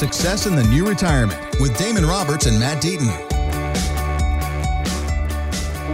Success in the New Retirement with Damon Roberts and Matt Deaton.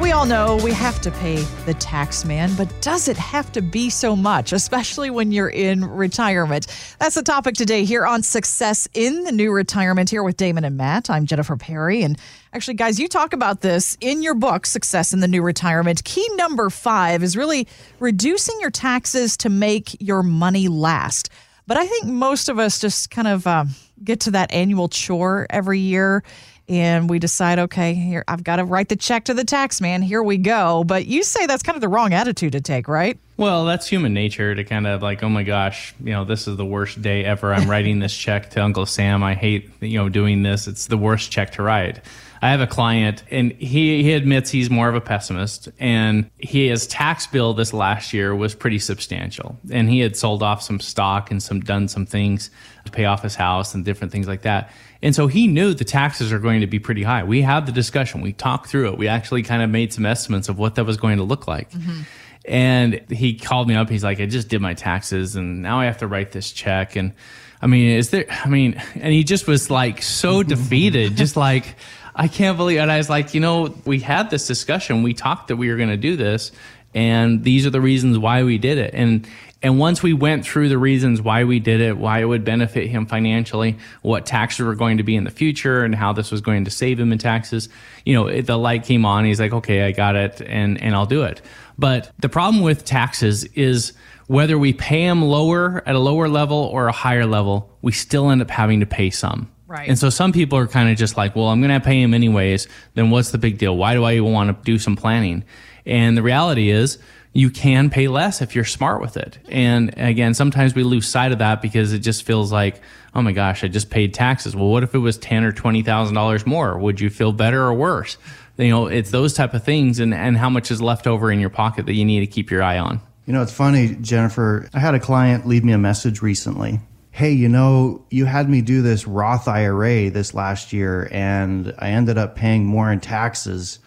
We all know we have to pay the tax man, but does it have to be so much, especially when you're in retirement? That's the topic today here on Success in the New Retirement, here with Damon and Matt. I'm Jennifer Perry. And actually, guys, you talk about this in your book, Success in the New Retirement. Key number five is really reducing your taxes to make your money last. But I think most of us just kind of um, get to that annual chore every year and we decide, okay, here I've got to write the check to the tax man. Here we go. But you say that's kind of the wrong attitude to take, right? Well, that's human nature to kind of like, oh my gosh, you know, this is the worst day ever. I'm writing this check to Uncle Sam. I hate, you know, doing this. It's the worst check to write. I have a client and he, he admits he's more of a pessimist and he, his tax bill this last year was pretty substantial. And he had sold off some stock and some done some things to pay off his house and different things like that. And so he knew the taxes are going to be pretty high. We had the discussion, we talked through it. We actually kind of made some estimates of what that was going to look like. Mm-hmm. And he called me up. He's like, I just did my taxes and now I have to write this check. And I mean, is there, I mean, and he just was like so defeated, just like, I can't believe. And I was like, you know, we had this discussion. We talked that we were going to do this, and these are the reasons why we did it. And and once we went through the reasons why we did it, why it would benefit him financially, what taxes were going to be in the future, and how this was going to save him in taxes, you know, it, the light came on. He's like, okay, I got it, and and I'll do it. But the problem with taxes is whether we pay them lower at a lower level or a higher level, we still end up having to pay some. Right. And so some people are kind of just like, well, I'm going to pay him anyways. Then what's the big deal? Why do I even want to do some planning? And the reality is, you can pay less if you're smart with it. Mm-hmm. And again, sometimes we lose sight of that because it just feels like, oh my gosh, I just paid taxes. Well, what if it was ten or twenty thousand dollars more? Would you feel better or worse? You know, it's those type of things, and and how much is left over in your pocket that you need to keep your eye on. You know, it's funny, Jennifer. I had a client leave me a message recently hey, you know, you had me do this Roth IRA this last year and I ended up paying more in taxes.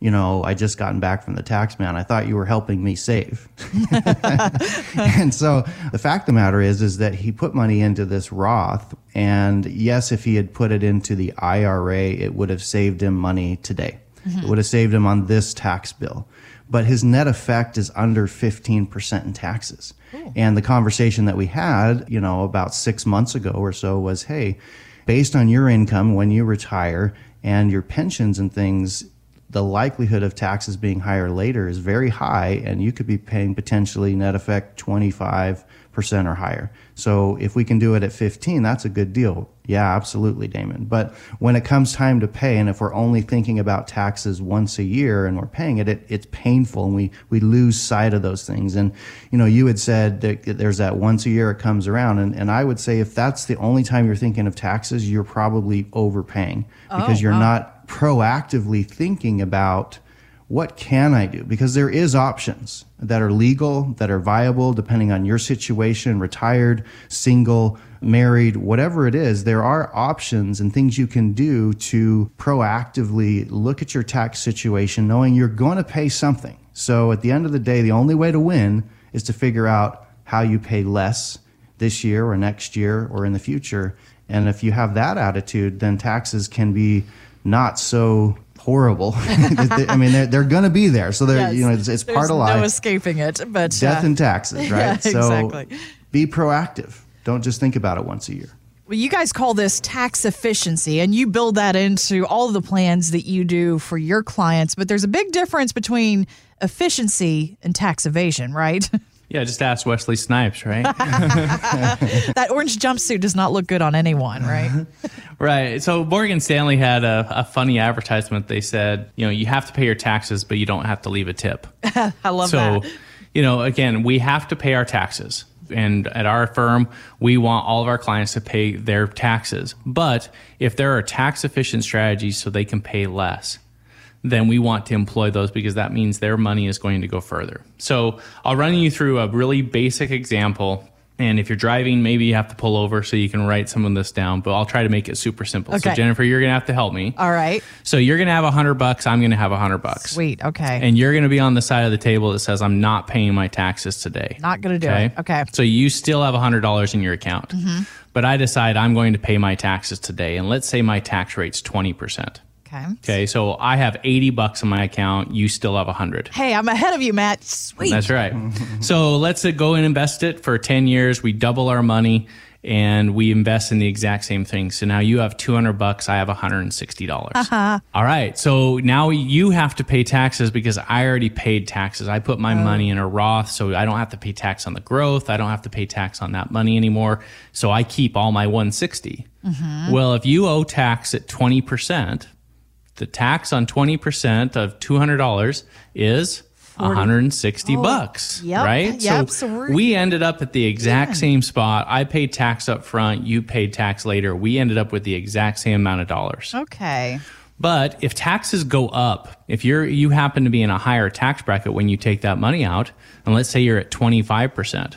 You know, I just gotten back from the tax man. I thought you were helping me save. and so the fact of the matter is, is that he put money into this Roth. And yes, if he had put it into the IRA, it would have saved him money today. Mm-hmm. It would have saved him on this tax bill but his net effect is under 15% in taxes. Cool. And the conversation that we had, you know, about six months ago or so was, hey, based on your income when you retire and your pensions and things, the likelihood of taxes being higher later is very high, and you could be paying potentially net effect 25 percent or higher. So if we can do it at 15, that's a good deal. Yeah, absolutely, Damon. But when it comes time to pay, and if we're only thinking about taxes once a year and we're paying it, it it's painful and we, we lose sight of those things. And, you know, you had said that there's that once a year it comes around. And, and I would say if that's the only time you're thinking of taxes, you're probably overpaying because oh, you're wow. not proactively thinking about what can I do? Because there is options that are legal, that are viable, depending on your situation, retired, single, married, whatever it is, there are options and things you can do to proactively look at your tax situation, knowing you're going to pay something. So at the end of the day, the only way to win is to figure out how you pay less this year or next year or in the future. And if you have that attitude, then taxes can be not so horrible. I mean, they're, they're going to be there. So they're, yes. you know, it's, it's part of life. no escaping it, but death uh, and taxes, right? Yeah, so exactly. be proactive. Don't just think about it once a year. Well, you guys call this tax efficiency, and you build that into all the plans that you do for your clients. But there's a big difference between efficiency and tax evasion, right? Yeah, just ask Wesley Snipes, right? that orange jumpsuit does not look good on anyone, right? right. So Morgan Stanley had a, a, funny advertisement. They said, you know, you have to pay your taxes, but you don't have to leave a tip. I love so, that. So, you know, again, we have to pay our taxes. And at our firm, we want all of our clients to pay their taxes. But if there are tax efficient strategies so they can pay less, then we want to employ those because that means their money is going to go further. So I'll run you through a really basic example. And if you're driving, maybe you have to pull over so you can write some of this down, but I'll try to make it super simple. Okay. So Jennifer, you're going to have to help me. All right. So you're going to have a hundred bucks. I'm going to have a hundred bucks. Sweet. Okay. And you're going to be on the side of the table that says, I'm not paying my taxes today. Not going to do okay? it. Okay. So you still have a hundred dollars in your account. Mm-hmm. but I decide I'm going to pay my taxes today. And let's say my tax rate's 20%. Okay. Okay. So I have 80 bucks in my account. You still have 100. Hey, I'm ahead of you, Matt. Sweet. That's right. so let's uh, go and invest it for 10 years. We double our money and we invest in the exact same thing. So now you have 200 bucks, I have $160. dollars All right. So now you have to pay taxes because I already paid taxes. I put my money in a Roth, so I don't have to pay tax on the growth. I don't have to pay tax on that money anymore. So I keep all my 160. Well, if you owe tax at 20%, the tax on 20% of $200 is 160 bucks, yep, right? yep, so, so we ended up at the exact same spot. I paid tax up front, you paid tax later. We ended up with the exact same amount of dollars. Okay. But if taxes go up, if you're you happen to be in a higher tax bracket when you take that money out, and let's say you're at 25%.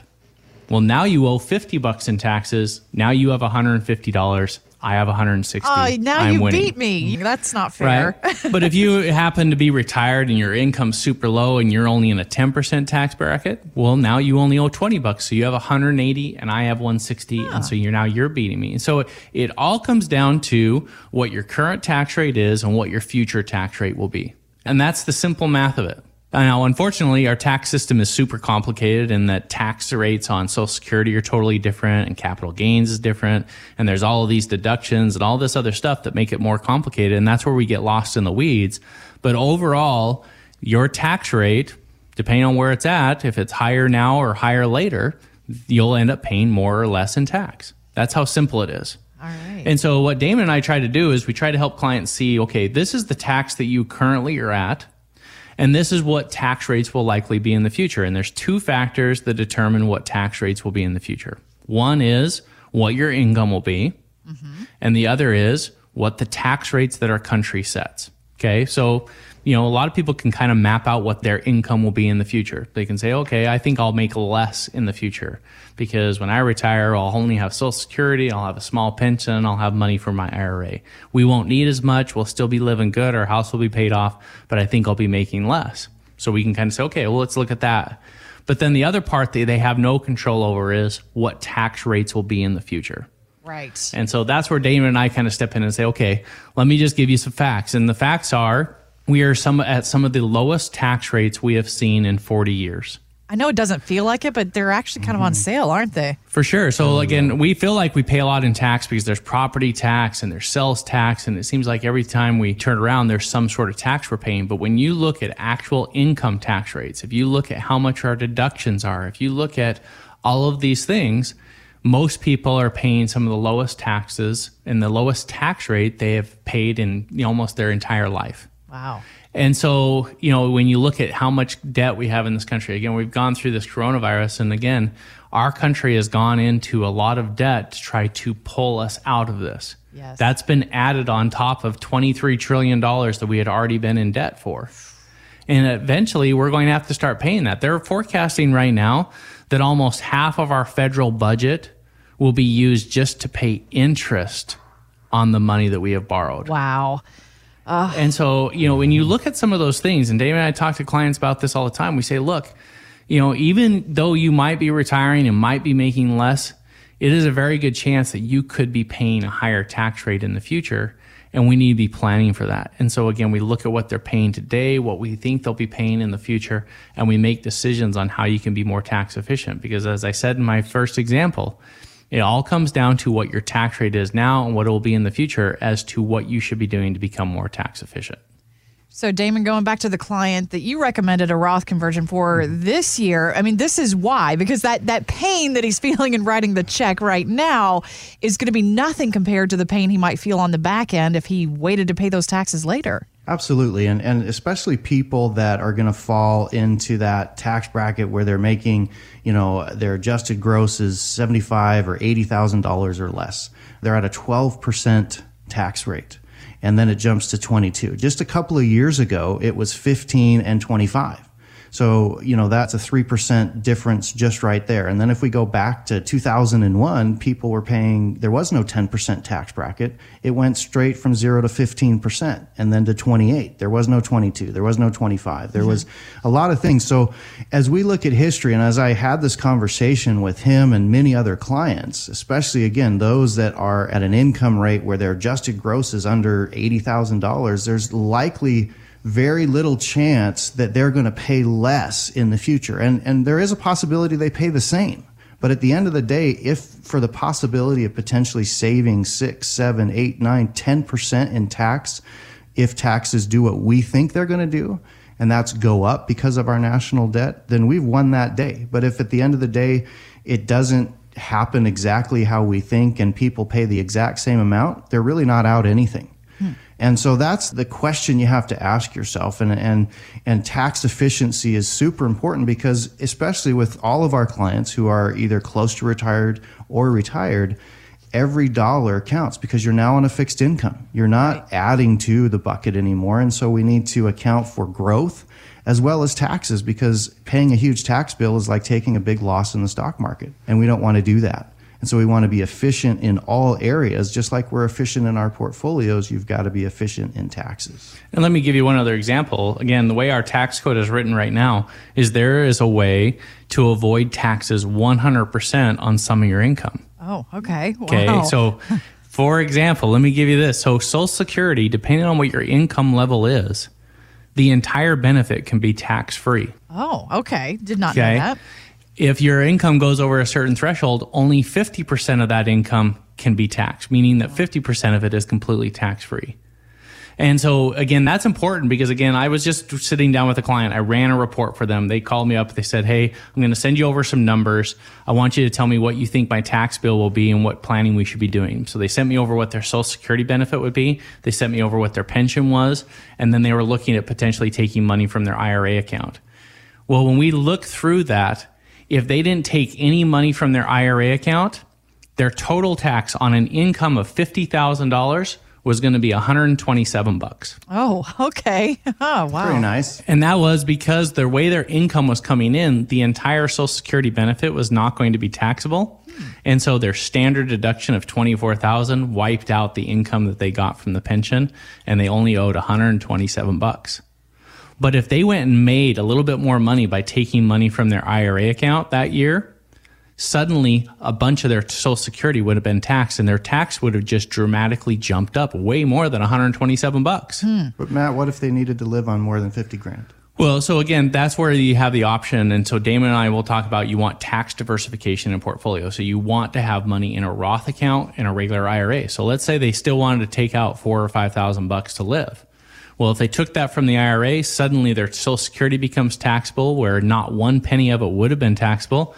Well, now you owe 50 bucks in taxes. Now you have $150. I have 160. Oh, now I'm you winning. beat me. That's not fair. Right. but if you happen to be retired and your income's super low and you're only in a 10% tax bracket, well, now you only owe 20 bucks. So you have 180 and I have 160. And ah. so you're now you're beating me. And so it, it all comes down to what your current tax rate is and what your future tax rate will be. And that's the simple math of it. Now, unfortunately, our tax system is super complicated and that tax rates on Social Security are totally different and capital gains is different. And there's all of these deductions and all this other stuff that make it more complicated. And that's where we get lost in the weeds. But overall, your tax rate, depending on where it's at, if it's higher now or higher later, you'll end up paying more or less in tax. That's how simple it is. All right. And so what Damon and I try to do is we try to help clients see, okay, this is the tax that you currently are at. And this is what tax rates will likely be in the future. And there's two factors that determine what tax rates will be in the future. One is what your income will be. Mm-hmm. And the other is what the tax rates that our country sets. Okay. So, you know, a lot of people can kind of map out what their income will be in the future. They can say, okay, I think I'll make less in the future because when I retire, I'll only have Social Security, I'll have a small pension, I'll have money for my IRA. We won't need as much. We'll still be living good. Our house will be paid off, but I think I'll be making less. So we can kind of say, okay, well, let's look at that. But then the other part that they have no control over is what tax rates will be in the future. Right. And so that's where Damon and I kind of step in and say, okay, let me just give you some facts. And the facts are we are some at some of the lowest tax rates we have seen in 40 years. I know it doesn't feel like it, but they're actually kind of Mm-hmm. on sale, aren't they? For sure. So again, we feel like we pay a lot in tax because there's property tax and there's sales tax. And it seems like every time we turn around, there's some sort of tax we're paying. But when you look at actual income tax rates, if you look at how much our deductions are, if you look at all of these things, most people are paying some of the lowest taxes and the lowest tax rate they have paid in almost their entire life. Wow. And so, you know, when you look at how much debt we have in this country, again, we've gone through this coronavirus, and again, our country has gone into a lot of debt to try to pull us out of this. Yes. That's been added on top of $23 trillion that we had already been in debt for. And eventually, we're going to have to start paying that. They're forecasting right now that almost half of our federal budget will be used just to pay interest on the money that we have borrowed. Wow. And so, you know, when you look at some of those things, and David and I talk to clients about this all the time, we say, look, you know, even though you might be retiring and might be making less, it is a very good chance that you could be paying a higher tax rate in the future. And we need to be planning for that. And so, again, we look at what they're paying today, what we think they'll be paying in the future, and we make decisions on how you can be more tax efficient. Because, as I said in my first example, it all comes down to what your tax rate is now and what it will be in the future as to what you should be doing to become more tax efficient. So, Damon, going back to the client that you recommended a Roth conversion for this year, I mean, this is why because that that pain that he's feeling in writing the check right now is going to be nothing compared to the pain he might feel on the back end if he waited to pay those taxes later. Absolutely. And, and especially people that are going to fall into that tax bracket where they're making, you know, their adjusted gross is 75 or $80,000 or less. They're at a 12% tax rate. And then it jumps to 22. Just a couple of years ago, it was 15 and 25. So, you know, that's a 3% difference just right there. And then if we go back to 2001, people were paying, there was no 10% tax bracket. It went straight from 0 to 15% and then to 28. There was no 22. There was no 25. There mm-hmm. was a lot of things. So, as we look at history and as I had this conversation with him and many other clients, especially again, those that are at an income rate where their adjusted gross is under $80,000, there's likely very little chance that they're going to pay less in the future. And, and there is a possibility they pay the same. But at the end of the day, if for the possibility of potentially saving six, seven, eight, nine, ten percent in tax, if taxes do what we think they're going to do, and that's go up because of our national debt, then we've won that day. But if at the end of the day, it doesn't happen exactly how we think and people pay the exact same amount, they're really not out anything. And so that's the question you have to ask yourself. And, and, and tax efficiency is super important because, especially with all of our clients who are either close to retired or retired, every dollar counts because you're now on a fixed income. You're not right. adding to the bucket anymore. And so we need to account for growth as well as taxes because paying a huge tax bill is like taking a big loss in the stock market. And we don't want to do that. And so we want to be efficient in all areas, just like we're efficient in our portfolios, you've got to be efficient in taxes. And let me give you one other example. Again, the way our tax code is written right now is there is a way to avoid taxes 100% on some of your income. Oh, okay. Wow. Okay. So, for example, let me give you this. So, Social Security, depending on what your income level is, the entire benefit can be tax free. Oh, okay. Did not okay? know that if your income goes over a certain threshold, only 50% of that income can be taxed, meaning that 50% of it is completely tax free. And so again, that's important because again, I was just sitting down with a client. I ran a report for them. They called me up. They said, Hey, I'm going to send you over some numbers. I want you to tell me what you think my tax bill will be and what planning we should be doing. So they sent me over what their social security benefit would be. They sent me over what their pension was. And then they were looking at potentially taking money from their IRA account. Well, when we look through that, if they didn't take any money from their IRA account, their total tax on an income of $50,000 was going to be 127 bucks. Oh, okay. Oh, wow. Very nice. And that was because the way their income was coming in, the entire social security benefit was not going to be taxable. Hmm. And so their standard deduction of 24,000 wiped out the income that they got from the pension and they only owed 127 bucks. But if they went and made a little bit more money by taking money from their IRA account that year, suddenly a bunch of their social security would have been taxed and their tax would have just dramatically jumped up way more than 127 bucks. Hmm. But Matt, what if they needed to live on more than 50 grand? Well, so again, that's where you have the option. And so Damon and I will talk about you want tax diversification in portfolio. So you want to have money in a Roth account and a regular IRA. So let's say they still wanted to take out four or 5,000 bucks to live. Well, if they took that from the IRA, suddenly their Social Security becomes taxable, where not one penny of it would have been taxable.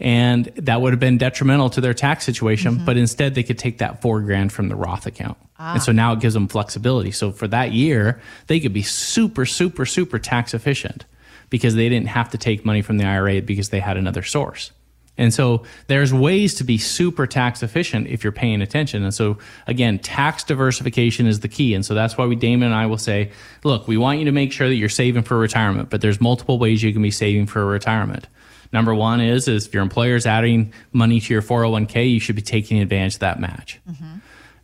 And that would have been detrimental to their tax situation. Mm-hmm. But instead, they could take that four grand from the Roth account. Ah. And so now it gives them flexibility. So for that year, they could be super, super, super tax efficient because they didn't have to take money from the IRA because they had another source. And so there's ways to be super tax efficient if you're paying attention. And so again, tax diversification is the key. And so that's why we, Damon and I will say, look, we want you to make sure that you're saving for retirement, but there's multiple ways you can be saving for retirement. Number one is, is if your employer is adding money to your 401k, you should be taking advantage of that match. Mm-hmm.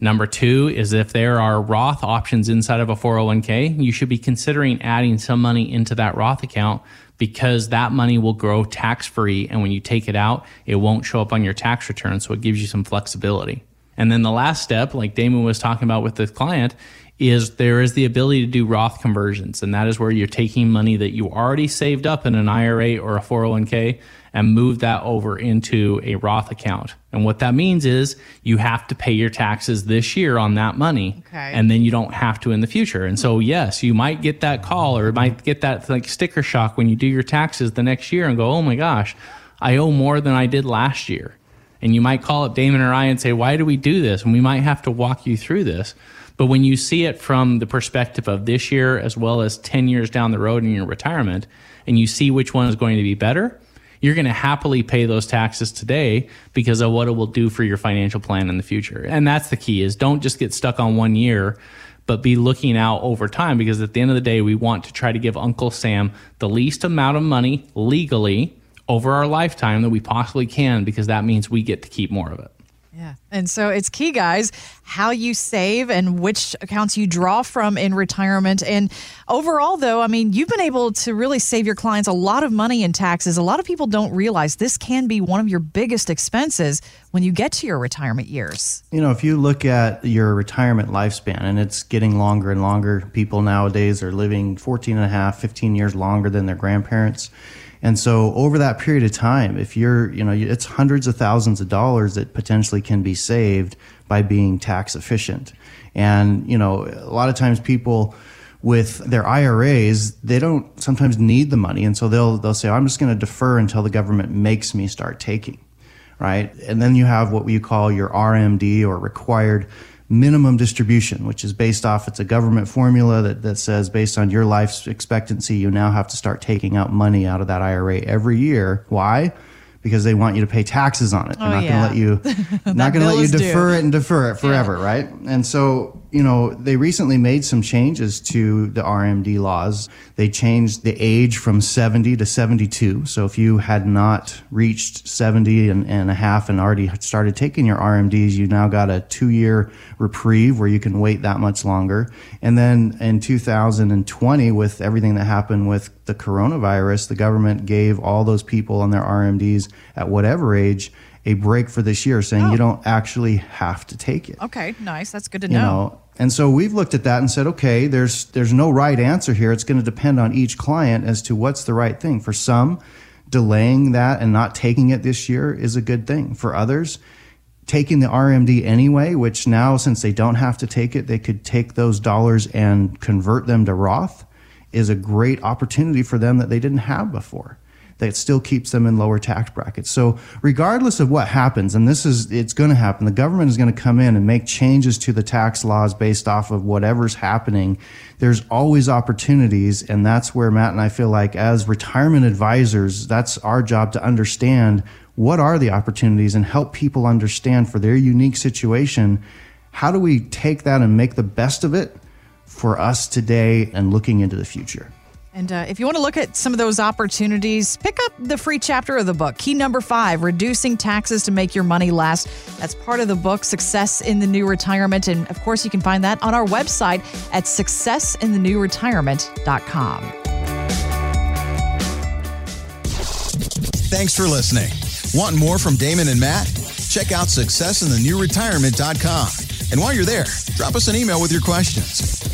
Number two is if there are Roth options inside of a 401k, you should be considering adding some money into that Roth account because that money will grow tax free. And when you take it out, it won't show up on your tax return. So it gives you some flexibility. And then the last step, like Damon was talking about with the client, is there is the ability to do Roth conversions. And that is where you're taking money that you already saved up in an IRA or a 401k and move that over into a Roth account. And what that means is you have to pay your taxes this year on that money. Okay. And then you don't have to in the future. And so, yes, you might get that call or might get that like sticker shock when you do your taxes the next year and go, oh my gosh, I owe more than I did last year. And you might call up Damon or I and say, why do we do this? And we might have to walk you through this. But when you see it from the perspective of this year as well as 10 years down the road in your retirement, and you see which one is going to be better, you're going to happily pay those taxes today because of what it will do for your financial plan in the future. And that's the key is don't just get stuck on one year but be looking out over time because at the end of the day, we want to try to give Uncle Sam the least amount of money legally over our lifetime that we possibly can because that means we get to keep more of it. Yeah. And so it's key, guys, how you save and which accounts you draw from in retirement. And overall, though, I mean, you've been able to really save your clients a lot of money in taxes. A lot of people don't realize this can be one of your biggest expenses when you get to your retirement years. You know, if you look at your retirement lifespan and it's getting longer and longer, people nowadays are living 14 and a half, 15 years longer than their grandparents. And so over that period of time, if you're, you know, it's hundreds of thousands of dollars that potentially can be saved by being tax efficient. And, you know, a lot of times people with their IRAs, they don't sometimes need the money. And so they'll, they'll say, oh, I'm just going to defer until the government makes me start taking. Right. And then you have what we call your RMD or required minimum distribution, which is based off it's a government formula that, that says based on your life expectancy, you now have to start taking out money out of that IRA every year. Why? Because they want you to pay taxes on it. They're Oh, not yeah. going to let you not going to let you is due. defer it and defer it forever, right? And so, you know, they recently made some changes to the RMD laws. They changed the age from 70 to 72. So if you had not reached 70 and, and a half and already started taking your RMDs, you now got a two year reprieve where you can wait that much longer. And then in 2020, with everything that happened with the coronavirus, the government gave all those people on their RMDs at whatever age a break for this year, saying you oh. don't actually have to take it. Okay, nice. That's good to You know, and so we've looked at that and said, okay, there's there's no right answer here. It's going to depend on each client as to what's the right thing. For some, delaying that and not taking it this year is a good thing. For others, taking the RMD anyway, which now since they don't have to take it, they could take those dollars and convert them to Roth, is a great opportunity for them that they didn't have before. That still keeps them in lower tax brackets. So, regardless of what happens, and this is, it's going to happen, the government is going to come in and make changes to the tax laws based off of whatever's happening. There's always opportunities. And that's where Matt and I feel like, as retirement advisors, that's our job to understand what are the opportunities and help people understand for their unique situation. How do we take that and make the best of it for us today and looking into the future? And uh, if you want to look at some of those opportunities, pick up the free chapter of the book, Key Number Five Reducing Taxes to Make Your Money Last. That's part of the book, Success in the New Retirement. And of course, you can find that on our website at successinthenewretirement.com. Thanks for listening. Want more from Damon and Matt? Check out successinthenewretirement.com. And while you're there, drop us an email with your questions.